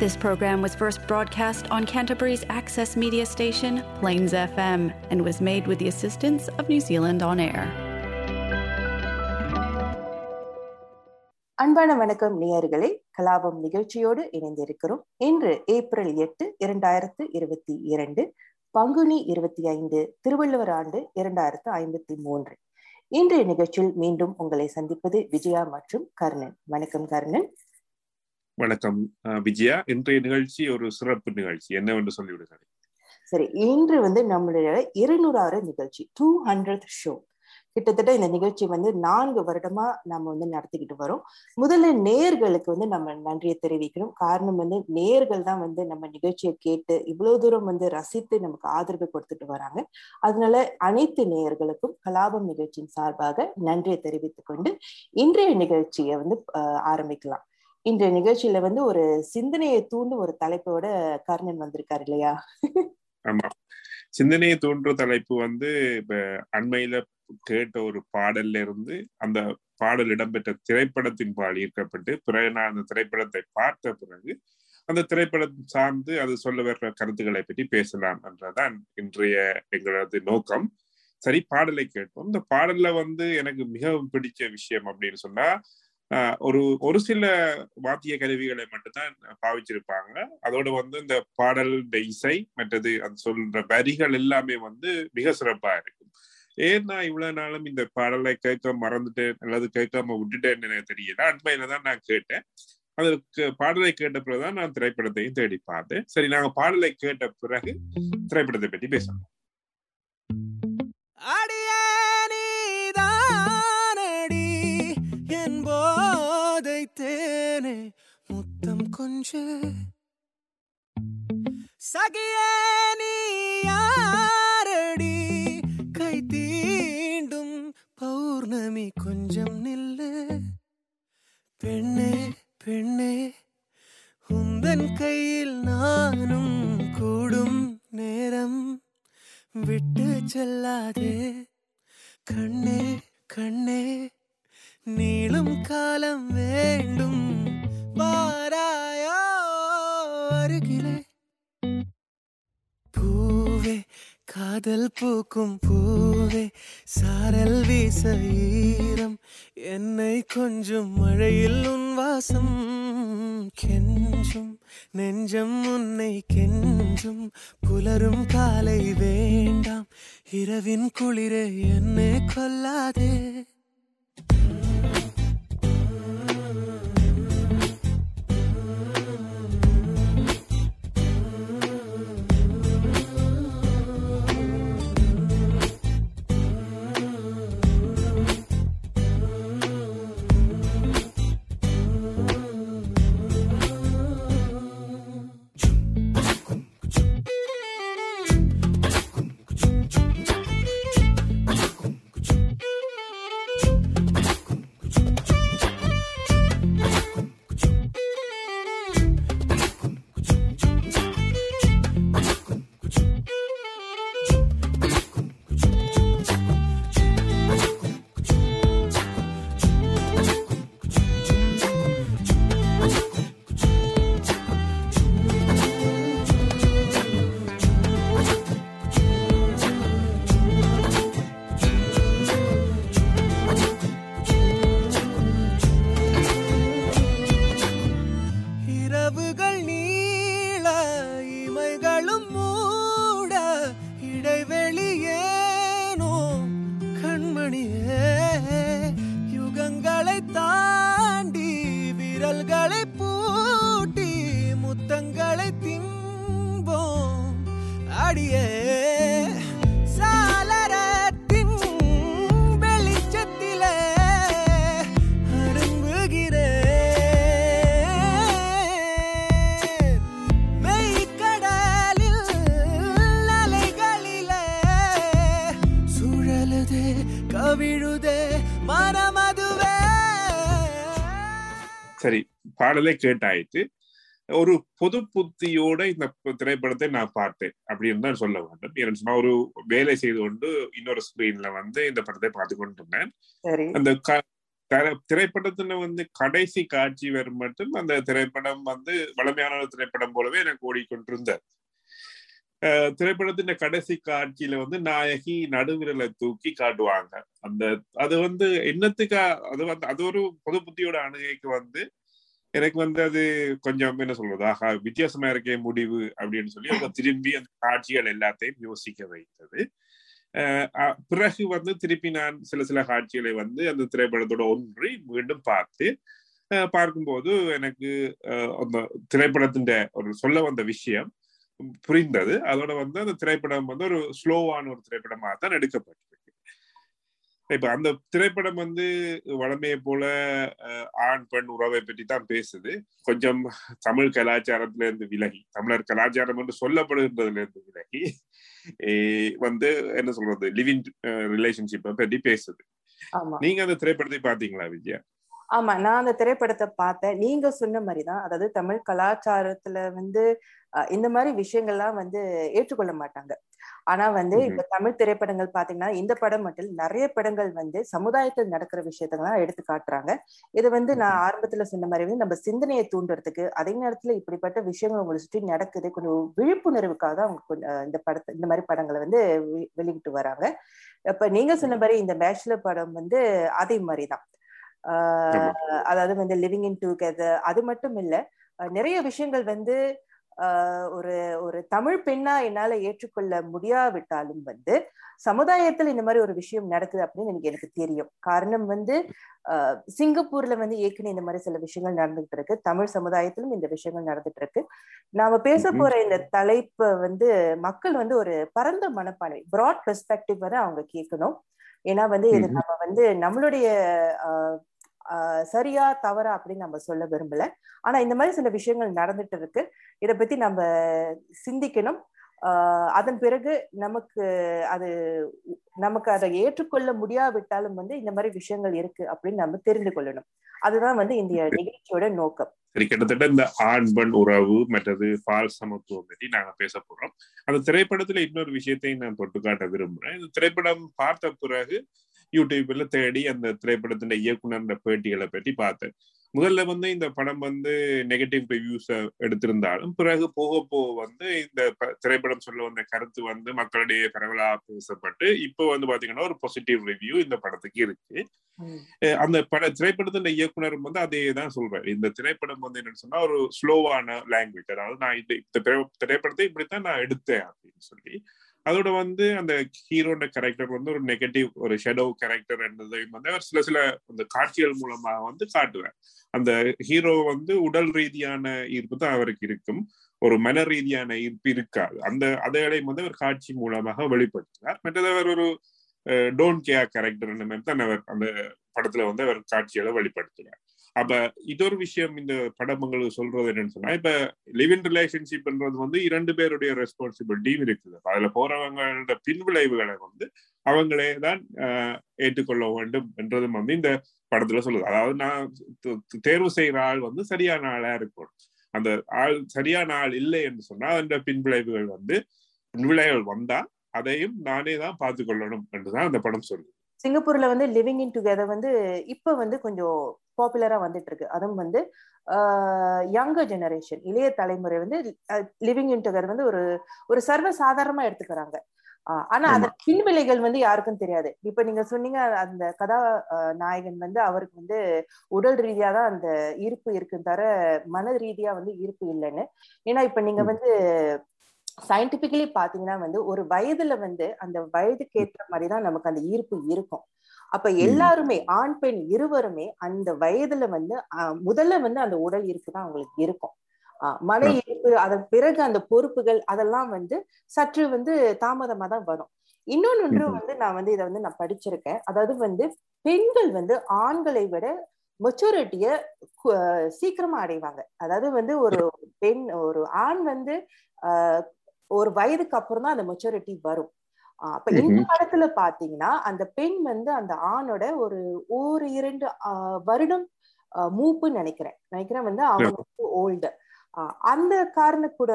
This program was first broadcast on Canterbury's access media station, Plains FM, and was made with the assistance of New Zealand On Air. அன்பான வணக்கம் நேயர்களே கலாபம் நிகழ்ச்சியோடு இணைந்திருக்கிறோம் இன்று April எட்டு இரண்டாயிரத்து இருபத்தி இரண்டு பங்குனி இருபத்தி ஐந்து திருவள்ளுவர் ஆண்டு இரண்டாயிரத்து ஐம்பத்தி மூன்று இன்றைய நிகழ்ச்சியில் மீண்டும் உங்களை சந்திப்பது விஜயா மற்றும் கர்ணன் வணக்கம் கர்ணன் வணக்கம். விஜயா இன்றைய நிகழ்ச்சி ஒரு சிறப்பு நிகழ்ச்சி. என்னவென்று சொல்லிவிடுகிறேன்? சரி இன்று வந்து நம்மளுடைய இருநூறாவது நிகழ்ச்சி டூ ஹண்ட்ரட் ஷோ கிட்டத்தட்ட இந்த நிகழ்ச்சி வந்து நான்கு வருடமா நம்ம வந்து நடத்திக்கிட்டு வரோம். முதல்ல நேர்களுக்கு வந்து நம்ம நன்றியை தெரிவிக்கணும். காரணம் வந்து நேர்கள் தான் வந்து நம்ம நிகழ்ச்சியை கேட்டு இவ்வளவு தூரம் வந்து ரசித்து நமக்கு ஆதரவு கொடுத்துட்டு வராங்க. அதனால அனைத்து நேயர்களுக்கும் கலாபம் நிகழ்ச்சியின் சார்பாக நன்றியை தெரிவித்துக் கொண்டு இன்றைய நிகழ்ச்சியை வந்து ஆரம்பிக்கலாம். இன்றைய நிகழ்ச்சியில வந்து ஒரு சிந்தனையை தூண்டும் ஒரு தலைப்போட கர்ணன் வந்திருக்காரு இல்லையா? ஆமா. சிந்தனையை தூண்டுற தலைப்பு வந்து இப்ப அண்மையில கேட்ட ஒரு பாடல்ல இருந்து அந்த பாடல் இடம்பெற்ற திரைப்படத்தின் பால் ஈர்க்கப்பட்டு பிறகு நான் அந்த திரைப்படத்தை பார்த்த பிறகு அந்த திரைப்படம் சார்ந்து அது சொல்ல வர்ற கருத்துக்களை பற்றி பேசலாம் என்றதான் இன்றைய எங்களது நோக்கம். சரி பாடலை கேட்போம். இந்த பாடல்ல வந்து எனக்கு மிகவும் பிடிச்ச விஷயம் அப்படின்னு சொன்னா ஒரு ஒரு சில வாத்திய கருவிகளை மட்டும்தான் பாவிச்சிருப்பாங்க. அதோட வந்து இந்த பாடல் இசை மற்றது அது சொல்ற வரிகள் எல்லாமே வந்து மிக சிறப்பா இருக்கும். ஏன் நான் இவ்வளவு நாளும் இந்த பாடலை கேட்க மறந்துட்டேன் அல்லது கேட்காம விட்டுட்டேன்னு எனக்கு தெரியல. அண்மையில தான் நான் கேட்டேன். அதற்கு பாடலை கேட்ட பிறகுதான் நான் திரைப்படத்தையும் தேடி பார்த்தேன். சரி நாங்க பாடலை கேட்ட பிறகு திரைப்படத்தை பற்றி பேசணும் தேனே முத்தம் கொஞ்சு சகியே நீ யாரடி? கை தீண்டும் பௌர்ணமி கொஞ்சம் நில்லு. பெண்ணே பெண்ணே உந்தன் கையில் நானும் கூடும் நேரம். விட்டு செல்லாதே. கண்ணே கண்ணே. நீளும் காலம் வேண்டும் பாராயோ அருகிலே பூவே காதல் பூக்கும் பூவே சாரல் வீச ஈரம் என்னை கொஞ்சம் மழையில் உன் வாசம் கெஞ்சும் நெஞ்சம் உன்னை கெஞ்சும் புலரும் காலை வேண்டாம் இரவின் குளிரே என்னை கொல்லாதே பாடலை கேட்டாயிட்டு ஒரு பொது புத்தியோட இந்த திரைப்படத்தை நான் பார்த்தேன் அப்படின்னு தான் சொல்ல வேண்டும். ஏன்னு சொன்னா ஒரு வேலை செய்து கொண்டு இன்னொரு ஸ்கிரீன்ல வந்து இந்த படத்தை பார்த்து கொண்டு இருந்தேன் சரி. அந்த திரைப்படத்துல வந்து கடைசி காட்சி வரும் மட்டும் அந்த திரைப்படம் வந்து வளமையான ஒரு திரைப்படம் போலவே எனக்கு ஓடிக்கொண்டிருந்தது. திரைப்படத்தின் கடைசி காட்சியில வந்து நாயகி நடுவிரலை தூக்கி காட்டுவாங்க. அந்த அது வந்து என்னத்துக்கா அது வந்து அது ஒரு பொது புத்தியோட அணுகைக்கு வந்து எனக்கு வந்து அது கொஞ்சம் என்ன சொல்றது ஆஹா வித்தியாசமா இருக்கே முடிவு அப்படின்னு சொல்லி அவங்க திரும்பி அந்த காட்சிகள் எல்லாத்தையும் யோசிக்க வைத்தது. பிறகு வந்து திருப்பி நான் சில சில காட்சிகளை வந்து அந்த திரைப்படத்தோட ஒன்றி மீண்டும் பார்த்து பார்க்கும்போது எனக்கு அந்த திரைப்படத்தின் ஒரு சொல்ல வந்த விஷயம் புரிந்தது. அதோட வந்து அந்த திரைப்படம் வந்து ஒரு ஸ்லோவான ஒரு திரைப்படமாக தான் எடுக்கப்பட்டிருக்கு இப்ப அந்த திரைப்படம் வந்து வளமையை போல ஆண் பெண் உறவை பற்றி தான் பேசுது. கொஞ்சம் தமிழ் கலாச்சாரத்துல இருந்து விலகி தமிழர் கலாச்சாரம் என்று சொல்லப்படுகின்றதுல இருந்து விலகி வந்து என்ன சொல்றது லிவிங் ரிலேஷன்ஷிப்பை பற்றி பேசுது. நீங்க அந்த திரைப்படத்தை பாத்தீங்களா விஜயா? ஆமா நான் அந்த திரைப்படத்தை பார்த்தேன். நீங்க சொன்ன மாதிரிதான் அதாவது தமிழ் கலாச்சாரத்துல வந்து இந்த மாதிரி விஷயங்கள்லாம் வந்து ஏற்றுக்கொள்ள மாட்டாங்க. ஆனா வந்து இப்ப தமிழ் திரைப்படங்கள் பாத்தீங்கன்னா இந்த படம் மட்டும் நிறைய படங்கள் வந்து சமுதாயத்தில் நடக்கிற விஷயத்தெல்லாம் எடுத்து காட்டுறாங்க. இது வந்து நான் ஆரம்பத்துல சொன்ன மாதிரி நம்ம சிந்தனையை தூண்டுறதுக்கு அதே நேரத்துல இப்படிப்பட்ட விஷயங்கள் உங்களை சுற்றி நடக்குது கொஞ்சம் விழிப்புணர்வுக்காக அவங்க இந்த படத்தை இந்த மாதிரி படங்களை வந்து வெளியிட்டு வராங்க. இப்ப நீங்க சொன்ன மாதிரி இந்த பேச்சுலர் படம் வந்து அதே மாதிரிதான் அதாவது வந்து லிவிங் இன் டுகெதர் அது மட்டும் இல்ல நிறைய விஷயங்கள் வந்து ஒரு ஒரு தமிழ் பெண்ணா என்னால ஏற்றுக்கொள்ள முடியாவிட்டாலும் வந்து சமுதாயத்தில் இந்த மாதிரி ஒரு விஷயம் நடக்குது அப்படின்னு எனக்கு எனக்கு தெரியும். காரணம் வந்து சிங்கப்பூர்ல வந்து ஏற்கனவே இந்த மாதிரி சில விஷயங்கள் நடந்துகிட்டு இருக்கு. தமிழ் சமுதாயத்திலும் இந்த விஷயங்கள் நடந்துட்டு இருக்கு. நாம பேச போற இந்த தலைப்பு வந்து மக்கள் வந்து ஒரு பரந்த மனப்பான்மை ப்ராட் பெர்ஸ்பெக்டிவ் வரை அவங்க கேட்கணும். ஏன்னா வந்து இது நம்ம வந்து நம்மளுடைய சரியா தவறா அப்படின்னு நம்ம சொல்ல விரும்பல. ஆனா இந்த மாதிரி சில விஷயங்கள் நடந்துட்டு இருக்கு. இதை பத்தி நம்ம சிந்திக்கணும். அதன் பிறகு நமக்கு அது நமக்கு அதை ஏற்றுக்கொள்ள முடியாவிட்டாலும் வந்து இந்த மாதிரி விஷயங்கள் இருக்கு அப்படின்னு நம்ம தெரிந்து கொள்ளணும். அதுதான் வந்து இந்த நிகழ்ச்சியோட நோக்கம். சரி கிட்டத்தட்ட இந்த ஆண் பெண் உறவு மற்றது பால் சமத்துவம் பற்றி நாங்க பேச போறோம். அந்த திரைப்படத்துல இன்னொரு விஷயத்தையும் நான் தொட்டு காட்ட விரும்புறேன். இந்த திரைப்படம் பார்த்த பிறகு யூடியூப்ல தேடி அந்த திரைப்படத்தின் இயக்குனர் பேட்டிகளை பற்றி பார்த்தேன். முதல்ல வந்து இந்த படம் வந்து நெகட்டிவ் ரிவ்யூஸ் எடுத்திருந்தாலும் பிறகு போக போக வந்து இந்த திரைப்படம் சொல்ல வந்த கருத்து வந்து மக்களிடையே பரவலா பேசப்பட்டு இப்போ வந்து பாத்தீங்கன்னா ஒரு பாசிட்டிவ் ரிவ்யூ இந்த படத்துக்கு இருக்கு. அந்த பட திரைப்படத்தின் இயக்குனர் வந்து அதே தான் சொல்றாரு. இந்த திரைப்படம் வந்து என்னன்னு சொன்னா ஒரு ஸ்லோவான லாங்குவேஜ் அதாவது நான் இந்த திரைப்படத்தை இப்படித்தான் நான் எடுத்தேன் அப்படின்னு சொல்லி. அதோட வந்து அந்த ஹீரோட கேரக்டர் வந்து ஒரு நெகட்டிவ் ஒரு ஷெடோ கேரக்டர் என்றதையும் வந்து அவர் சில சில அந்த காட்சிகள் மூலமா வந்து காட்டுவார். அந்த ஹீரோ வந்து உடல் ரீதியான ஈர்ப்பு தான் அவருக்கு இருக்கும். ஒரு மன ரீதியான ஈர்ப்பு இருக்காது. அந்த அதையும் வந்து அவர் காட்சி மூலமாக வெளிப்படுத்துவார். மற்றது அவர் ஒரு டோன்ட் கேர் கேரக்டர் மாதிரி தான் அவர் அந்த படத்துல வந்து அவர் காட்சிகளை வெளிப்படுத்துவார். அப்ப இதொரு விஷயம் இந்த படமங்களுக்கு சொல்றது என்னன்னு சொன்னா இப்ப லிவ் இன் ரிலேஷன்ஷிப்ன்றது வந்து இரண்டு பேருடைய ரெஸ்பான்சிபிலிட்டியும் இருக்குது. அதுல போறவங்களோட பின்விளைவுகளை வந்து அவங்களே தான் ஏற்றுக்கொள்ள வேண்டும் என்றதும் வந்து இந்த படத்துல சொல்லுது. அதாவது நான் தேர்வு செய்யற ஆள் வந்து சரியான ஆளா இருக்கணும். அந்த ஆள் சரியான ஆள் இல்லை என்று சொன்னா அந்த பின்விளைவுகள் வந்து பின்விளைவுகள் வந்தா அதையும் நானே தான் பார்த்து கொள்ளணும் என்றுதான் அந்த படம் சொல்லுது. சிங்கப்பூர்ல வந்து லிவிங் இன் டுகெதர் வந்து இப்ப வந்து கொஞ்சம் பாப்புலரா வந்துட்டு இருக்கு அதுவும் வந்து யங்கர் ஜெனரேஷன் இளைய தலைமுறை வந்து லிவிங் இன் டுகெதர் வந்து ஒரு ஒரு சர்வ சாதாரணமா எடுத்துக்கிறாங்க ஆனா அதன் பின்விலைகள் வந்து யாருக்கும் தெரியாது. இப்ப நீங்க சொன்னீங்க அந்த கதா நாயகன் வந்து அவருக்கு வந்து உடல் ரீதியா தான் அந்த ஈர்ப்பு இருக்கு தர மன ரீதியா வந்து ஈர்ப்பு இல்லைன்னு. ஏன்னா இப்ப நீங்க வந்து சயின்டிபிக்கலி பாத்தீங்கன்னா வந்து ஒரு வயதுல வந்து அந்த வயதுக்கு ஏற்ற மாதிரிதான் நமக்கு அந்த ஈர்ப்பு இருக்கும். அப்ப எல்லாருமே ஆண் பெண் இருவருமே அந்த வயதுல வந்து முதல்ல வந்து அந்த உடல் ஈர்ப்பு தான் அவங்களுக்கு இருக்கும். மன ஈர்ப்பு அதன் பிறகு அந்த பொறுப்புகள் அதெல்லாம் வந்து சற்று வந்து தாமதமா தான் வரும். இன்னொன்னு வந்து நான் வந்து இதை வந்து நான் படிச்சிருக்கேன். அதாவது வந்து பெண்கள் வந்து ஆண்களை விட மெச்சூரிட்டிய சீக்கிரமா அடைவாங்க. அதாவது வந்து ஒரு பெண் ஒரு ஆண் வந்து ஒரு வயதுக்கு அப்புறம் தான் அந்த மெச்சூரிட்டி வரும். அப்ப இந்த படத்துல பாத்தீங்கன்னா அந்த பெண் வந்து அந்த ஆணோட ஒரு ஒரு இரண்டு வருடம் மூப்புன்னு நினைக்கிறேன். நினைக்கிறேன் வந்து அவங்க ஓல்டு அந்த காரண கூட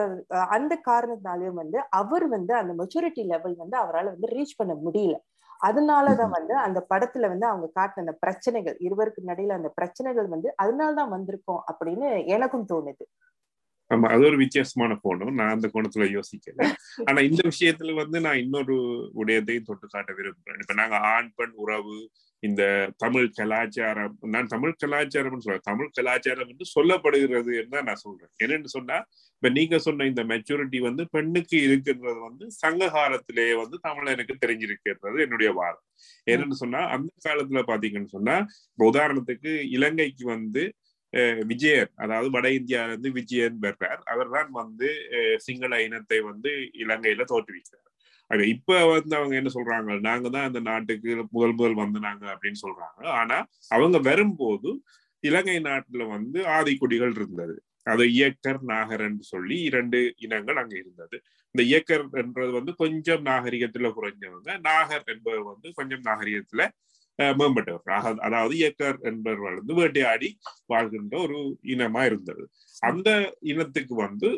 அந்த காரணத்தினாலயும் வந்து அவர் வந்து அந்த மெச்சூரிட்டி லெவல் வந்து அவரால் வந்து ரீச் பண்ண முடியல. அதனாலதான் வந்து அந்த படத்துல வந்து அவங்க காட்டின அந்த பிரச்சனைகள் இருவருக்கு நடுவில் அந்த பிரச்சனைகள் வந்து அதனாலதான் வந்திருக்கோம் அப்படின்னு எனக்கும் தோணுது. ஆமா அது ஒரு வித்தியாசமான கோணம் நான் அந்த கோணத்துல யோசிக்கல. ஆனா இந்த விஷயத்துல வந்து நான் இன்னொரு விடயத்தையும் தொட்டு காட்ட விரும்புறேன். இப்ப நாங்க ஆண் பெண் உறவு இந்த தமிழ் கலாச்சாரம் நான் தமிழ் கலாச்சாரம் சொல்றேன் தமிழ் கலாச்சாரம் என்று சொல்லப்படுகிறது தான் நான் சொல்றேன். என்னன்னு சொன்னா இப்ப நீங்க சொன்ன இந்த மெச்சூரிட்டி வந்து பெண்ணுக்கு இருக்கின்றது வந்து சங்க காலத்திலேயே வந்து தமிழனுக்கு தெரிஞ்சிருக்கிறது என்னுடைய வாதம். என்னன்னு சொன்னா அந்த காலத்துல பாத்தீங்கன்னு சொன்னா உதாரணத்துக்கு இலங்கைக்கு வந்து விஜயன் அதாவது வட இந்தியால இருந்து விஜயன் வர்றார். அவர் தான் வந்து சிங்கள இனத்தை வந்து இலங்கையில தோற்றுவிக்கிறார் அது இப்ப வந்து அவங்க என்ன சொல்றாங்க நாங்க தான் அந்த நாட்டுக்கு முதல் முதல் வந்தனாங்க அப்படின்னு சொல்றாங்க. ஆனா அவங்க வரும்போது இலங்கை நாட்டுல வந்து ஆதிக்குடிகள் இருந்தது. அது இயக்கர் நாகர் என்று சொல்லி இரண்டு இனங்கள் அங்க இருந்தது. இந்த இயக்கர் என்றது வந்து கொஞ்சம் நாகரிகத்துல குறைஞ்சவங்க நாகர் என்பவர் வந்து கொஞ்சம் நாகரிகத்துல மேம்பட்டவர். அதாவது இயக்கர் என்பவர் வந்து வேட்டையாடி வாழ்கின்ற ஒரு இனமா இருந்தது. அந்த இனத்துக்கு வந்து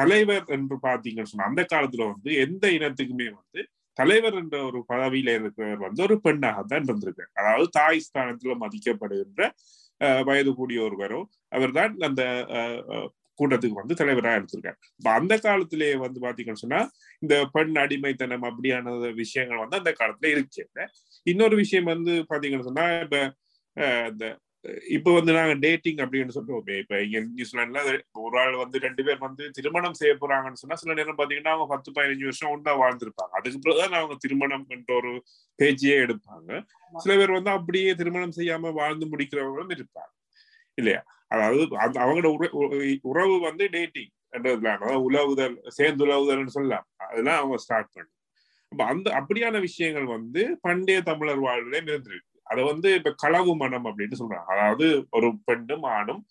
தலைவர் என்று பாத்தீங்கன்னு சொன்னா அந்த காலத்துல வந்து எந்த இனத்துக்குமே வந்து தலைவர் என்ற ஒரு பதவியில இருக்கிறவர் வந்து ஒரு பெண்ணாகத்தான் இருந்திருக்கார். அதாவது தாய் ஸ்தானத்துல மதிக்கப்படுகின்ற வயது கூடிய ஒருவரோ அவர் தான் அந்த கூட்டத்துக்கு வந்து தலைவராக எடுத்திருக்காரு. இப்ப அந்த காலத்திலேயே வந்து பாத்தீங்கன்னு சொன்னா இந்த பெண் அடிமைத்தனம் அப்படியான விஷயங்கள் வந்து அந்த காலத்துல இருக்கு இன்னொரு விஷயம் வந்து பாத்தீங்கன்னு சொன்னா இப்ப இந்த இப்ப வந்து நாங்க டேட்டிங் அப்படின்னு சொல்றோம் இப்ப இங்க நியூசிலாந்துல ஒரு ஆள் வந்து ரெண்டு பேர் வந்து திருமணம் செய்ய போறாங்கன்னு சொன்னா சில நேரம் பாத்தீங்கன்னா அவங்க பத்து பதினஞ்சு வருஷம் ஒன்றா வாழ்ந்திருப்பாங்க. அதுக்கு பிறகுதான் அவங்க திருமணம் என்ற ஒரு பேச்சையே எடுப்பாங்க. சில பேர் வந்து அப்படியே திருமணம் செய்யாம வாழ்ந்து முடிக்கிறவங்களும் இருப்பாங்க. இல்லையா? அதாவது அவங்களோட உறவு வந்து டேட்டிங் என்றதுல அதாவது உலவுதல் சேர்ந்துலவுதல்னு சொல்லலாம். அதெல்லாம் அவங்க ஸ்டார்ட் பண்ணு. அப்ப அந்த அப்படியான விஷயங்கள் வந்து பண்டைய தமிழர் வாழ்விலே இருந்திருக்கு அதை வந்து இப்ப களவு மனம் அப்படின்னு சொல்றாங்க. அதாவது ஒரு பெண்ணும் ஆணும்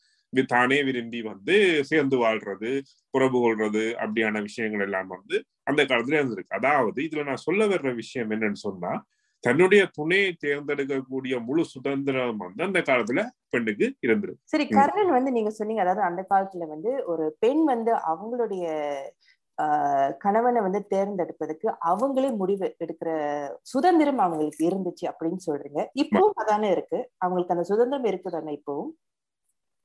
தானே விரும்பி வந்து சேர்ந்து வாழ்றது உறவு கொள்றது அப்படியான விஷயங்கள் எல்லாம் வந்து அந்த காலத்துல இருந்திருக்கு. அதாவது இதுல நான் சொல்ல வர்ற விஷயம் என்னன்னு சொன்னா தன்னுடைய துணையை தேர்ந்தெடுக்கக்கூடிய முழு சுதந்திரம் வந்து அந்த காலத்துல பெண்ணுக்கு இருந்திருக்கு. சரி கர்ணன் வந்து நீங்க சொன்னீங்க அதாவது அந்த காலத்துல வந்து ஒரு பெண் வந்து அவங்களுடைய கணவனை வந்து தேர்ந்தெடுப்பதற்கு அவங்களே முடிவு எடுக்கிற சுதந்திரம் அவங்களுக்கு இருந்துச்சு அப்படின்னு சொல்றீங்க. இப்பவும் அதானே இருக்கு? அவங்களுக்கு அந்த சுதந்திரம் இருக்குதானே இப்பவும்?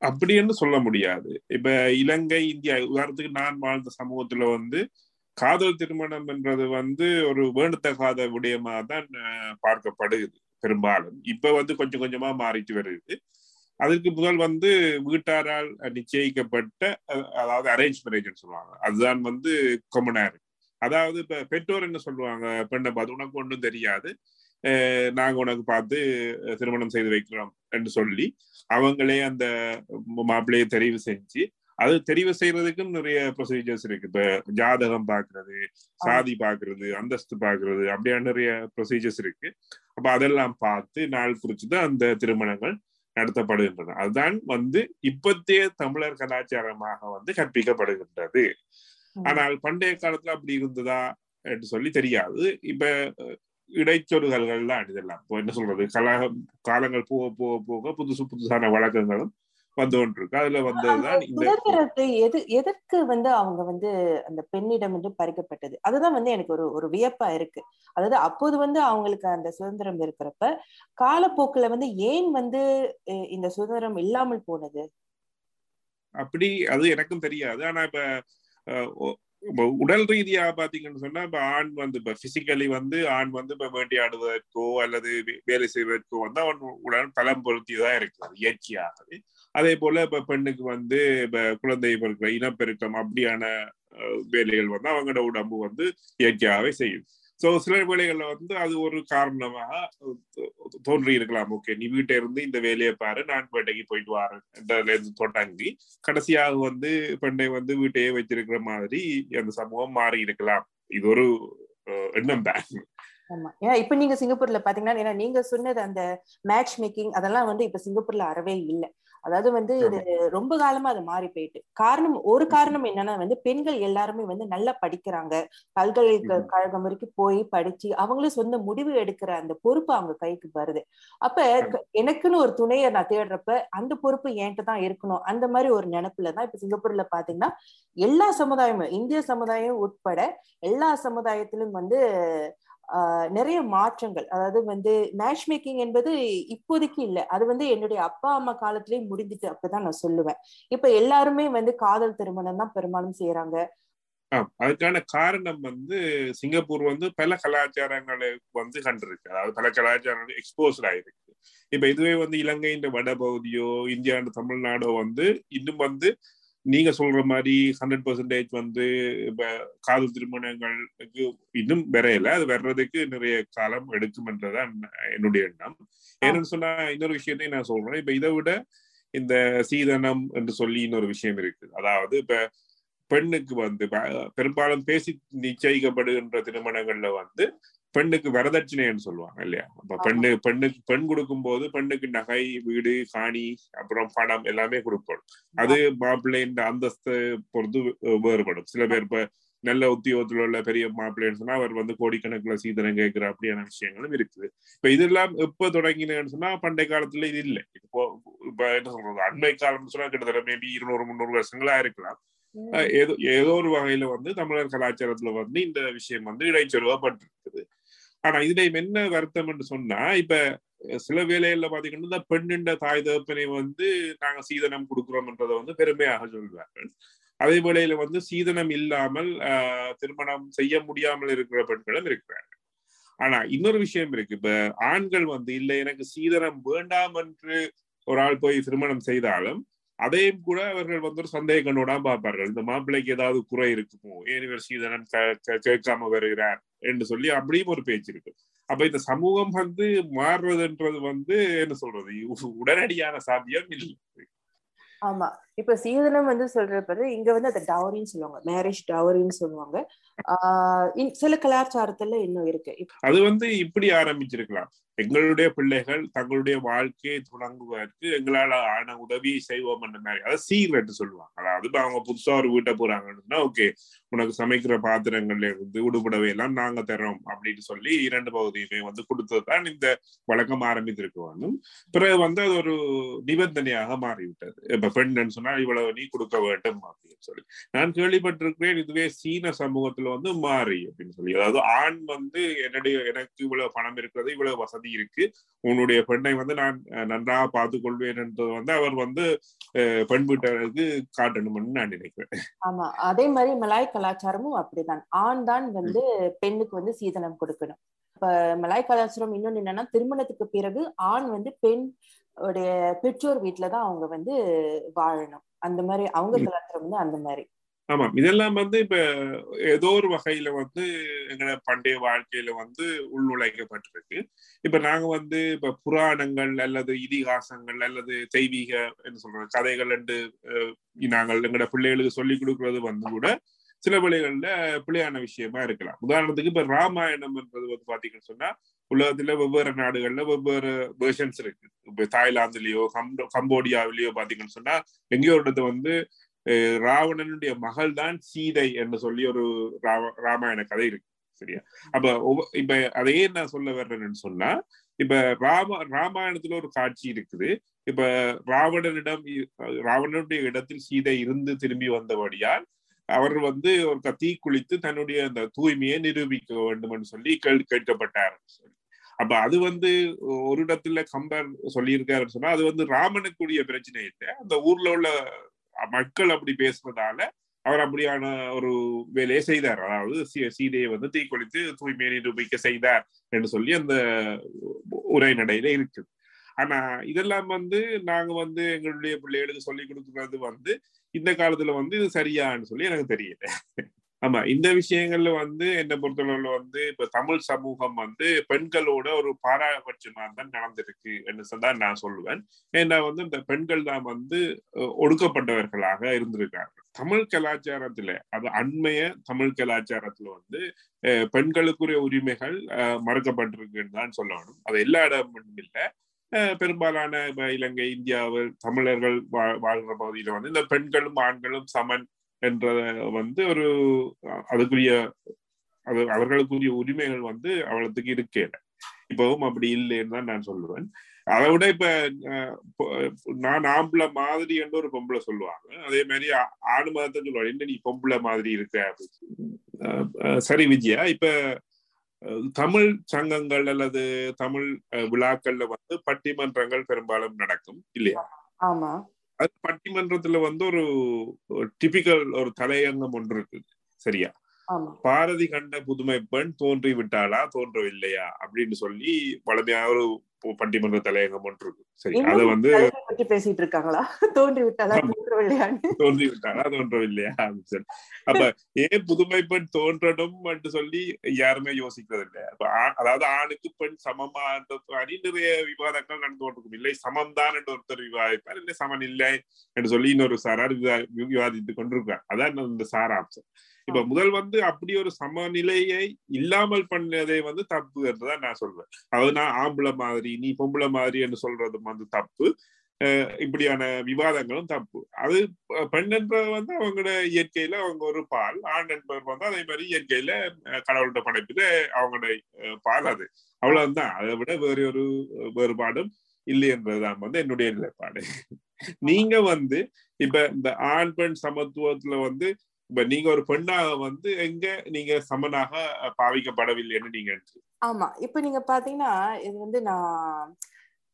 அப்படின்னு சொல்ல முடியாது. இப்ப இலங்கை இந்தியா உதாரணத்துக்கு நான் வாழ்ந்த சமூகத்துல வந்து காதல் திருமணம் என்றது வந்து ஒரு வேண்டத்தகாத விடயமா தான் பார்க்கப்படுகிறது பெரும்பாலும். இப்ப வந்து கொஞ்சம் கொஞ்சமா மாறிட்டு வருது. அதுக்கு முதல் வந்து வீட்டாரால் நிச்சயிக்கப்பட்ட அதாவது அரேஞ்ச் மேரேஜ்னு சொல்லுவாங்க. அதுதான் வந்து கொமனா இருக்கு அதாவது இப்ப பெற்றோர் என்ன சொல்லுவாங்க? பெண்ணை பார்த்து உனக்கு ஒன்றும் தெரியாது. நாங்க உனக்கு பார்த்து திருமணம் செய்து வைக்கிறோம் என்று சொல்லி அவங்களே அந்த மாப்பிள்ளையை தெரிவு செஞ்சு அது தெரிவு செய்யறதுக்கும் நிறைய ப்ரொசீஜர்ஸ் இருக்கு. இப்ப ஜாதகம் பாக்குறது சாதி பாக்குறது அந்தஸ்து பாக்குறது அப்படியான நிறைய ப்ரொசீஜர்ஸ் இருக்கு. அப்ப அதெல்லாம் பார்த்து நாள் குறிச்சுதான் அந்த திருமணங்கள் நடத்தப்படுகின்றன. அதுதான் வந்து இப்பத்திய தமிழர் கலாச்சாரமாக வந்து கற்பிக்கப்படுகின்றது. ஆனால் பண்டைய காலத்துல அப்படி இருந்ததா என்று சொல்லி தெரியாது. இப்ப இடைச்சொல்கள்லாம் இதெல்லாம். இப்போ என்ன சொல்றது? கலா காலங்கள் போக போக போக புதுசு புதுசான வழக்கங்களும் வந்து கொண்டிருக்கு அதுல வந்ததுதான் சுதந்திரத்தை எது எதற்கு வந்து அவங்க வந்து அந்த பெண்ணிடம் வந்து பறிக்கப்பட்டது? அதுதான் வந்து எனக்கு ஒரு ஒரு வியப்பா இருக்கு. அதாவது அப்போது வந்து அவங்களுக்கு அந்த சுதந்திரம் இருக்கிறப்ப காலப்போக்குல வந்து ஏன் வந்து இந்த சுதந்திரம் இல்லாமல் போனது? அப்படி அது எனக்கும் தெரியாது. ஆனா இப்ப உடல் ரீதியா பாத்தீங்கன்னு சொன்னா இப்ப ஆண் வந்து இப்ப பிசிக்கலி வந்து ஆண் வந்து இப்ப வேட்டையாடுவதற்கோ அல்லது வேலை செய்வதற்கோ வந்து அவன் உடல் பலம் பொருத்தியதான் இருக்கிறது இயற்கையாகவே. அதே போல இப்ப பெண்ணுக்கு வந்து இப்ப குழந்தை பெருக்கிற இனப்பெருக்கம் அப்படியான வேலைகள் வந்து அவங்களோட உடம்பு வந்து இயற்கையாகவே செய்யும். சோ சில வேலைகள்ல வந்து அது ஒரு காரணமாக தோன்றி இருக்கலாம் ஓகே நீ வீட்டை இருந்து இந்த வேலையை பாரு நான் வேட்டைக்கு போயிட்டு வரேன் தொடங்கி கடைசியாக வந்து பெண்ணை வந்து வீட்டையே வச்சிருக்கிற மாதிரி அந்த சமூகம் மாறி இருக்கலாம். இது ஒரு எண்ணம் தான். ஆமா. ஏன்னா இப்ப நீங்க சிங்கப்பூர்ல பாத்தீங்கன்னா ஏன்னா நீங்க சொன்னது அந்த மேட்ச் மேக்கிங் அதெல்லாம் வந்து இப்ப சிங்கப்பூர்ல அறவே இல்லை. அதாவது வந்து இது ரொம்ப காலமா அது மாறி போயிட்டு. காரணம் ஒரு காரணம் என்னன்னா வந்து பெண்கள் எல்லாருமே வந்து நல்லா படிக்கிறாங்க. பல்கலைக்கழகம் வரைக்கும் போய் படிச்சு அவங்களே சொந்த முடிவு எடுக்கிற அந்த பொறுப்பு அவங்க கைக்கு வருது. அப்ப எனக்குன்னு ஒரு துணையை நான் தேடுறப்ப அந்த பொறுப்பு என்கிட்ட தான் இருக்கணும். அந்த மாதிரி ஒரு நினைப்புல தான் இப்ப சிங்கப்பூர்ல பாத்தீங்கன்னா எல்லா சமுதாயமும் இந்திய சமுதாயம் உட்பட எல்லா சமுதாயத்திலும் வந்து நிறைய மாற்றங்கள். அதாவது வந்து மேட்ச் மேக்கிங் என்பது இப்போதைக்கு இல்லை. அது வந்து என்னுடைய அப்பா அம்மா காலத்திலேயே முடிஞ்சிட்டு அப்பதான் நான் சொல்லுவேன். இப்ப எல்லாருமே வந்து காதல் திருமணம் தான் பெரும்பாலும் செய்யறாங்க அதுக்கான காரணம் வந்து சிங்கப்பூர் வந்து பல கலாச்சாரங்களை வந்து கண்டிருக்கு. அதாவது பல கலாச்சாரங்கள் எக்ஸ்போஸ்ட் ஆயிருக்கு. இப்ப இதுவே வந்து இலங்கையின் வடபகுதியோ இந்தியாண்ட தமிழ்நாடோ வந்து இன்னும் வந்து நீங்க சொல்ற மாதிரி ஹண்ட்ரட் பர்சன்டேஜ் வந்து இப்ப காதல் திருமணங்களுக்கு இன்னும் வரையல. அது வர்றதுக்கு நிறைய காலம் எடுக்கும்ன்றதான் என்னுடைய எண்ணம். ஏன்னு சொன்னா இன்னொரு விஷயத்தையும் நான் சொல்றேன். இப்ப இதை விட இந்த சீதனம் என்று சொல்லி இன்னொரு விஷயம் இருக்கு அதாவது இப்ப பெண்ணுக்கு வந்து பெரும்பாலும் பேசி நிச்சயிக்கப்படுகின்ற திருமணங்கள்ல வந்து பெண்ணுக்கு வரதட்சணைன்னு சொல்லுவாங்க இல்லையா? அப்ப பெண்ணு பெண்ணுக்கு பெண் கொடுக்கும் போது பெண்ணுக்கு நகை வீடு காணி அப்புறம் பணம் எல்லாமே கொடுப்போம். அது மாப்பிள்ளைன்ற அந்தஸ்து பொறுத்து வேறுபடும். சில பேர் இப்ப நல்ல உத்தியோகத்தில் உள்ள பெரிய மாப்பிள்ளைன்னு சொன்னா அவர் வந்து கோடிக்கணக்கில் சீதனம் கேட்கிற அப்படியான விஷயங்களும் இருக்குது. இப்ப இதெல்லாம் எப்ப தொடங்கினேன்னு சொன்னா பண்டைய காலத்துல இது இல்லை. இப்போ இப்ப என்ன சொல்றது? அண்மை காலம்னு சொன்னா கிட்டத்தட்ட மேபி இருநூறு முந்நூறு வருஷங்களா இருக்கலாம். ஏதோ ஏதோ ஒரு வகையில வந்து தமிழர் கலாச்சாரத்துல வந்து இந்த விஷயம் வந்து இடைச்சொருவாப்பட்டிருக்குது. ஆனா இதுல என்ன வருத்தம் என்று சொன்னா இப்ப சில வேலைகள்ல பாத்தீங்கன்னா இந்த பெண்ணின்ற தாய் தகப்பனை வந்து நாங்க சீதனம் கொடுக்குறோம்ன்றதை வந்து பெருமையாக சொல்வார்கள். அதே வேளையில வந்து சீதனம் இல்லாமல் ஆஹ் திருமணம் செய்ய முடியாமல் இருக்கிற பெண்களும் இருக்கிறாங்க ஆனா இன்னொரு விஷயம் இருக்கு. இப்ப ஆண்கள் வந்து இல்லை எனக்கு சீதனம் வேண்டாம் என்று ஒரு ஆள் போய் திருமணம் செய்தாலும் அதையும் கூட அவர்கள் வந்து ஒரு சந்தேக கண்ணோட பார்ப்பார்கள். இந்த மாப்பிள்ளைக்கு ஏதாவது குறை இருக்குமோ? ஏன் சீதனம் கேட்காம வருகிறார் என்று சொல்லி அப்படியும் ஒரு பேச்சு இருக்கு. அப்ப இந்த சமூகம் வந்து மாறுறதுன்றது வந்து என்ன சொல்றது? உடனடியான சாத்தியம் இல்லை. ஆமா. இப்ப சீதனம் வந்து சொல்றப்பது இங்க வந்து அதை டவரின்னு சொல்லுவாங்க. மேரேஜ் டவரின்னு சொல்லுவாங்க. ஆஹ் சில கலாச்சாரத்துல இன்னும் இருக்கு. அது வந்து இப்படி ஆரம்பிச்சிருக்கலாம். எங்களுடைய பிள்ளைகள் தங்களுடைய வாழ்க்கையை தொடங்குவதற்கு எங்களால ஆன உதவியை செய்வோம் அந்த மாதிரி. அதாவது சீக்ரெட் சொல்லுவாங்க அதாவது அவங்க புதுசா ஒரு வீட்டை போறாங்கன்னா ஓகே உனக்கு சமைக்கிற பாத்திரங்கள்ல இருந்து உடுபடவை எல்லாம் நாங்க தரோம் அப்படின்னு சொல்லி இரண்டு பகுதியுமே வந்து கொடுத்ததுதான் இந்த வழக்கம் ஆரம்பித்திருக்குவாங்க. வேண்டும் பிறகு வந்து அது ஒரு நிபந்தனையாக மாறிவிட்டது. இப்ப பெண்ணுன்னு சொன்னா இவ்வளவு நீ கொடுக்க வேண்டும் அப்படின்னு சொல்லி. நான் கேள்விப்பட்டிருக்கிறேன் இதுவே சீன சமூகத்துல வந்து மாறி அப்படின்னு சொல்லி. அதாவது ஆண் வந்து என்னுடைய எனக்கு இவ்வளவு பணம் இருக்கிறது இவ்வளவு வசதி இருக்கு. உன்னுடைய பெண்ணை வந்து நான் நன்றாக பார்த்து கொள்வேன் என்றது வந்து அவர் வந்து பெண் வீட்டருக்கு காட்டணும்னு நான் நினைக்கிறேன். ஆமா. அதே மாதிரி மலாய் கலாச்சாரமும் அப்படிதான். ஆண் தான் வந்து பெண்ணுக்கு வந்து சீதனம் கொடுக்கணும். இப்ப மலாய் கலாச்சாரம் இன்னொன்னு என்னன்னா திருமணத்துக்கு பிறகு ஆண் வந்து பெண் உடைய பெற்றோர் வீட்டுலதான் அவங்க வந்து வாழணும். அந்த மாதிரி அவங்க கலாச்சாரம் வந்து அந்த மாதிரி. ஆமாம் இதெல்லாம் வந்து இப்ப ஏதோ ஒரு வகையில வந்து எங்களோட பண்டைய வாழ்க்கையில வந்து உள்நுழைக்கப்பட்டிருக்கு. இப்ப நாங்க வந்து இப்ப புராணங்கள் அல்லது இதிகாசங்கள் அல்லது தெய்வீக என்ன சொல்றது கதைகள் என்று நாங்கள் எங்களோட பிள்ளைகளுக்கு சொல்லி கொடுக்கறது வந்து கூட சில வழிகள்ல பிள்ளையான விஷயமா இருக்கலாம். உதாரணத்துக்கு இப்ப ராமாயணம் என்பது வந்து பாத்தீங்கன்னு சொன்னா உலகத்துல வெவ்வேறு நாடுகள்ல வெவ்வேறு வேர்ஷன்ஸ் இருக்கு. தாய்லாந்துலயோ கம்போ கம்போடியாவிலயோ பாத்தீங்கன்னு சொன்னா எங்கேயோ ஒரு வந்து ராவணனுடைய மகள் தான் சீதை என்று சொல்லி ஒரு ராமாயண கதை இருக்கு. சரியா? அப்ப இப்ப அதையே நான் சொல்ல வர்றேன்னு சொன்னா இப்ப ராம ராமாயணத்துல ஒரு காட்சி இருக்குது. இப்ப ராவணனிடம் ராவணனுடைய இடத்தில் சீதை இருந்து திரும்பி வந்தபடியால் அவர் வந்து ஒரு தீ குளித்து தன்னுடைய அந்த தூய்மையை நிரூபிக்க வேண்டும் சொல்லி கேள் கேட்கப்பட்டார். சொல்லி அப்ப அது வந்து ஒரு இடத்துல கம்பர் சொல்லியிருக்காருன்னு சொன்னா அது வந்து ராமனுக்குரிய பிரச்சனை இல்லை. அந்த ஊர்ல உள்ள மக்கள் அப்படி பேசுறதால அவர் அப்படியான ஒரு வேலையை செய்தார். அதாவது சீதையை வந்து தீக்குளித்து தூய்மையை நிரூபிக்க செய்தார் என்று சொல்லி அந்த உரைநடையில இருக்குது ஆனா இதெல்லாம் வந்து நாங்க வந்து எங்களுடைய பிள்ளைகளுக்கு சொல்லி கொடுக்கறது வந்து இந்த காலத்துல வந்து இது சரியான்னு சொல்லி எனக்கு தெரியல. ஆமா இந்த விஷயங்கள்ல வந்து என்னை பொறுத்தளவுல வந்து இப்ப தமிழ் சமூகம் வந்து பெண்களோட ஒரு பாராபட்சமா தான் நடந்திருக்கு என்று தான் நான் சொல்லுவேன். ஏன்னா வந்து இந்த பெண்கள் தான் வந்து ஒடுக்கப்பட்டவர்களாக இருந்திருக்காங்க. தமிழ் கலாச்சாரத்துல அது அண்மைய தமிழ் கலாச்சாரத்துல வந்து பெண்களுக்குரிய உரிமைகள் மறுக்கப்பட்டிருக்குன்னு தான் சொல்லணும். அது எல்லா இடமும் இல்லை. பெரும்பாலான இலங்கை இந்தியாவில் தமிழர்கள் வாழ்ற பகுதியில வந்து இந்த பெண்களும் ஆண்களும் சமன் என்ற வந்து ஒரு அதுக்குரிய அது அவர்களுக்குரிய உரிமைகள் வந்து அவளத்துக்கு இருக்கேன் இப்பவும் அப்படி இல்லைன்னு தான் நான் சொல்லுவேன். அதை விட இப்ப நான் ஆம்பளை மாதிரி என்று ஒரு பொம்பளை சொல்லுவாங்க. அதே மாதிரி ஆடு மதத்தை சொல்லுவாங்க. என்ன நீ பொம்பளை மாதிரி இருக்க? சரி விஜயா இப்ப தமிழ் சங்கங்கள் அல்லது தமிழ் அஹ், விழாக்கள்ல வந்து பட்டிமன்றங்கள் பெரும்பாலும் நடக்கும் இல்லையா? ஆமா. அது பட்டிமன்றத்துல வந்து ஒரு டிபிக்கல் ஒரு தலையங்கம் ஒன்று இருக்கு. சரியா? பாரதி கண்ட புதுமை பெண் தோன்றி விட்டாளா தோன்றவில்லையா? அப்படின்னு சொல்லி பழமையா ஒரு பட்டிமன்ற தலையங்கம் ஒன்று இருக்கு. சரி அதை வந்து பற்றி பேசிட்டு இருக்காங்களா? தோன்றி விட்டாலா தோன்றவில்லையான்னு. தோன்றி விட்டாளா தோன்றவில்லையா? சொல்லி அப்ப ஏன் புதுமை பெண் தோன்றணும் என்று சொல்லி யாருமே யோசிக்கிறது இல்லை அதாவது ஆணுக்கு பெண் சமமா அணி நிறைய விவாதங்கள் நடந்து கொண்டிருக்கும். இல்லை சமம்தான் என்று ஒருத்தர் விவாதிப்பார் இல்லை சமன் இல்லை என்று சொல்லி இன்னொரு சாரார் விவா- விவாதித்துக் கொண்டிருக்கார் அதான் இந்த சாராம்சம். இப்ப முதல் வந்து அப்படி ஒரு சமநிலையை இல்லாமல் பண்ணதை வந்து தப்பு என்றுதான் நான் சொல்வேன். அதாவது நான் ஆம்பளை மாதிரி நீ பொம்பளை மாதிரி என்று சொல்றதும் வந்து தப்பு. இப்படியான விவாதங்களும் தப்பு. அது பெண் என்பது வந்து அவங்களோட இயற்கையில அவங்க ஒரு பால் ஆண் என்பவர் வந்து அதே மாதிரி இயற்கையில கடவுள்கிட்ட கடவுளோட படைப்புல அவங்களோட பால் அது. அவ்வளவுதான். அதை விட வேற ஒரு வேறுபாடும் இல்லை என்றதுதான் வந்து என்னுடைய நிலைப்பாடு. நீங்க வந்து இப்ப இந்த ஆண் பெண் சமத்துவத்துல வந்து இப்ப நீங்க ஒரு பெண்ணாக வந்து எங்க நீங்க சமனாக பாவிக்கப்படவில்லைன்னு நீங்க நினைச்சு ஆமா. இப்ப நீங்க பாத்தீங்கன்னா இது வந்து நான்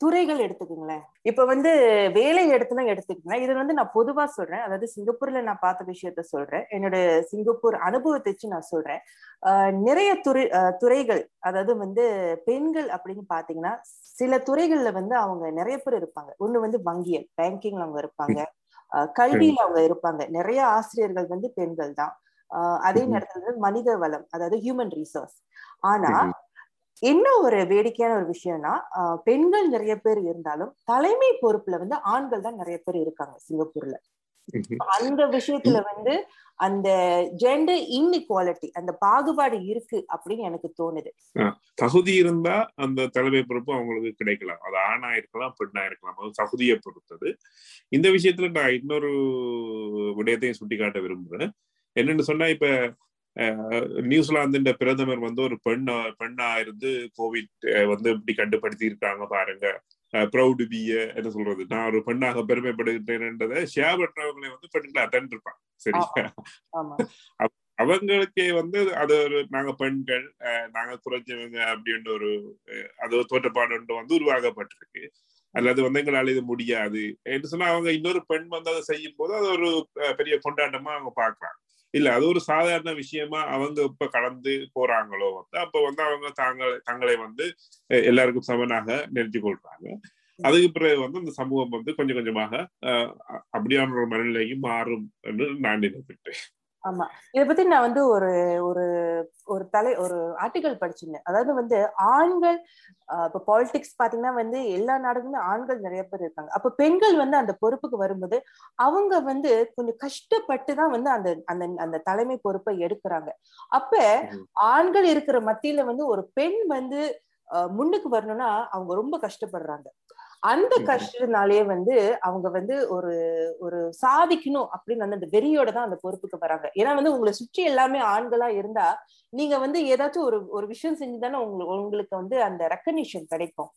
துறைகள் எடுத்துக்கோங்களேன். இப்ப வந்து வேலை இடத்துல எடுத்துக்கோங்களேன் இது வந்து நான் பொதுவா சொல்றேன். அதாவது சிங்கப்பூர்ல நான் பார்த்த விஷயத்த சொல்றேன். என்னோட சிங்கப்பூர் அனுபவத்தை வச்சு நான் சொல்றேன். நிறைய துறை துறைகள் அதாவது வந்து பெண்கள் அப்படின்னு பாத்தீங்கன்னா சில துறைகள்ல வந்து அவங்க நிறைய பேர் இருப்பாங்க. ஒண்ணு வந்து வங்கியல் பேங்கிங்ல அவங்க இருப்பாங்க. கல்வியில அவங்க இருப்பாங்க. நிறைய ஆசிரியர்கள் வந்து பெண்கள் தான். ஆஹ் அதே. நேரத்துல மனித வளம் அதாவது ஹியூமன் ரிசோர்ஸ் ஆனா. என்ன ஒரு வேடிக்கையான ஒரு விஷயம்னா பெண்கள் நிறைய பேர் இருந்தாலும் தலைமை பொறுப்புல வந்து ஆண்கள் தான் நிறைய பேர் இருக்காங்க சிங்கப்பூர்ல. அந்த விஷயத்துல வந்து அந்த ஜெண்டர் இன்இக்வாலிட்டி அந்த பாகுபாடு இருக்கு அப்படின்னு எனக்கு தோணுது. தகுதி இருந்தா அந்த தலைமை பொறுப்பு அவங்களுக்கு கிடைக்கலாம். அது ஆணா இருக்கலாம் பெண்ணா இருக்கலாம். அது தகுதியை பொறுத்தது. இந்த விஷயத்துல நான் இன்னொரு விடயத்தையும் சுட்டிக்காட்ட விரும்புறேன். என்னன்னு சொன்னா இப்ப அஹ், நியூசிலாந்து பிரதமர் வந்து ஒரு பெண்ணா பெண்ணா இருந்து கோவிட் வந்து இப்படி கண்டுபடுத்தி இருக்காங்க பாருங்க. ப்ரௌடு பிய என்ன சொல்றது? நான் ஒரு பெண்ணாக பெருமைப்படுகின்றேன்றதை ஷேர் பண்றவங்களை வந்து பெண்களை இருப்பாங்க. ஆமா. அவங்களுக்கே வந்து அது ஒரு நாங்க பெண்கள் நாங்க குறைஞ்சவங்க அப்படின்ற ஒரு அது ஒரு தோற்றப்பாடு வந்து உருவாக்கப்பட்டிருக்கு. அல்லது வந்து எங்களால இது முடியாது. என்று சொன்னா அவங்க இன்னொரு பெண் வந்து அதை செய்யும் போது அது ஒரு பெரிய கொண்டாட்டமா அவங்க பார்க்கலாம். இல்ல அது ஒரு சாதாரண விஷயமா அவங்க இப்ப கடந்து போறாங்களோ வந்து அப்ப வந்து அவங்க தாங்கள் தங்களை வந்து எல்லாருக்கும் சமனாக நிறுத்தி கொள்றாங்க. அதுக்கு பிறகு வந்து அந்த சமூகம் வந்து கொஞ்சம் கொஞ்சமாக அஹ், அப்படியான ஒரு மனநிலையும் மாறும் என்று நான் நினைப்பிட்டேன் ஆமா. இத பத்தி நான் வந்து ஒரு ஒரு ஒரு தலை ஒரு ஆர்டிகல் படிச்சிருந்தேன். அதாவது வந்து ஆண்கள் இப்ப பாலிடிக்ஸ் பாத்தீங்கன்னா வந்து எல்லா நாடுகளுமே ஆண்கள் நிறைய பேர் இருக்காங்க. அப்ப பெண்கள் வந்து அந்த பொறுப்புக்கு வரும்போது அவங்க வந்து கொஞ்சம் கஷ்டப்பட்டு தான் வந்து அந்த அந்த அந்த தலைமை பொறுப்பை எடுக்கிறாங்க. அப்ப. ஆண்கள் இருக்கிற மத்தியில வந்து ஒரு பெண் வந்து முன்னுக்கு வரணும்னா அவங்க ரொம்ப கஷ்டப்படுறாங்க. அந்த. கஷ்டத்தினாலேயே வந்து அவங்க வந்து ஒரு ஒரு சாதிக்கணும் அப்படின்னு வந்து அந்த வெறியோட தான் அந்த பொறுப்புக்கு வராங்க. ஏன்னா வந்து உங்களை சுற்றி எல்லாமே ஆண்களா இருந்தா நீங்க வந்து ஏதாச்சும் ஒரு ஒரு விஷயம் செஞ்சுதானே உங்களுக்கு உங்களுக்கு வந்து அந்த ரெக்கக்னிஷன் கிடைக்கும்.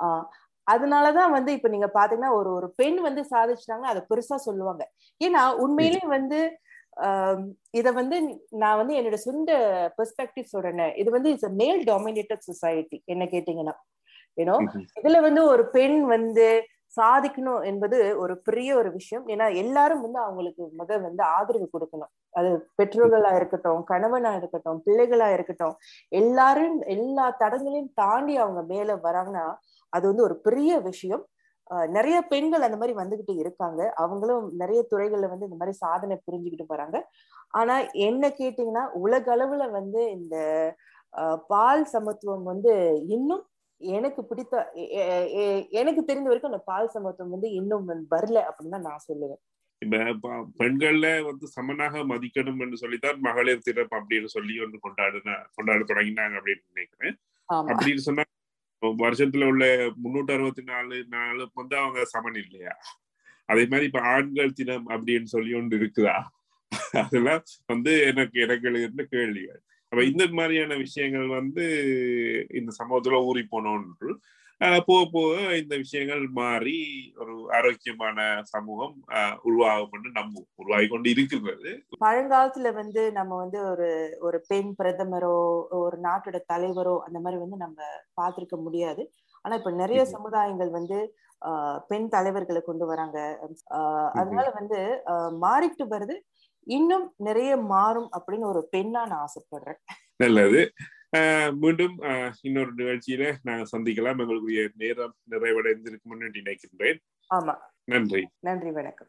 ஆஹ் அதனாலதான் வந்து இப்ப நீங்க பாத்தீங்கன்னா ஒரு ஒரு பெண் வந்து சாதிச்சிட்டாங்கன்னா அதை பெருசா சொல்லுவாங்க. ஏன்னா உண்மையிலேயே வந்து ஆஹ் இத வந்து நான் வந்து என்னோட சொந்த பெர்ஸ்பெக்டிவ் சொல்றேன் இது வந்து இட்ஸ் மேல் டாமினேட்டட் சொசைட்டி என்ன கேட்டீங்கன்னா. ஏன்னோ ம்ஹும். இதுல வந்து ஒரு பெண் வந்து சாதிக்கணும் என்பது ஒரு பெரிய ஒரு விஷயம். ஏன்னா எல்லாரும் வந்து அவங்களுக்கு முத வந்து ஆதரவு கொடுக்கணும். அது பெற்றோர்களா இருக்கட்டும் கணவனா இருக்கட்டும் பிள்ளைகளா இருக்கட்டும் எல்லாரும் எல்லா தடங்களையும் தாண்டி அவங்க மேல வராங்கன்னா அது வந்து ஒரு பெரிய விஷயம். நிறைய பெண்கள் அந்த மாதிரி வந்துகிட்டு இருக்காங்க. அவங்களும் நிறைய துறைகள்ல வந்து இந்த மாதிரி சாதனை புரிஞ்சுக்கிட்டு வராங்க ஆனா என்ன கேட்டீங்கன்னா உலக அளவுல வந்து இந்த பால் சமத்துவம் வந்து இன்னும் எனக்கு பிடித்த எனக்கு தெரிந்த வரைக்கும் அந்த பால் சமத்துவம் வந்து இன்னும் வந்து வரல அப்படின்னு தான் நான் சொல்லுவேன். இப்ப பெண்கள்ல வந்து சமனாக மதிக்கணும் என்று சொல்லித்தான் மகளிர் தினம் அப்படின்னு சொல்லி ஒன்று கொண்டாடுன கொண்டாட தொடங்கினாங்க அப்படின்னு நினைக்கிறேன். அப்படின்னு சொன்னா வருஷத்துல உள்ள முன்னூத்தி அறுபத்தி நாலு நாலு வந்து அவங்க சமன் இல்லையா? அதே மாதிரி இப்ப ஆண்கள் தினம் அப்படின்னு சொல்லி ஒன்று இருக்குதா? அதெல்லாம் வந்து எனக்கு எனக்கு எழுதுகிற கேள்விகள். அப்ப இந்த மாதிரியான விஷயங்கள் வந்து இந்த சமூகத்துல ஊறி போனோன்று. போக போக இந்த விஷயங்கள் மாறி ஒரு ஆரோக்கியமான சமூகம் உருவாகும் நம்பும் உருவாகி கொண்டு இருக்கின்றது பழங்காலத்துல வந்து நம்ம வந்து ஒரு ஒரு பெண் பிரதமரோ ஒரு நாட்டோட தலைவரோ அந்த மாதிரி வந்து நம்ம பார்த்திருக்க முடியாது. ஆனா இப்ப நிறைய. சமுதாயங்கள் வந்து பெண் தலைவர்களை கொண்டு வராங்க. அதனால வந்து மாறிட்டு வருது. இன்னும் நிறைய மாறும் அப்படின்னு ஒரு பெண்ணா நான் ஆசைப்படுறேன். நல்லது. மீண்டும் இன்னொரு நிகழ்ச்சியில நாங்க சந்திக்கலாம். எங்களுடைய நேரம் நிறைவடைந்திருக்கும் நினைக்கின்றேன். ஆமா. நன்றி. நன்றி வணக்கம்.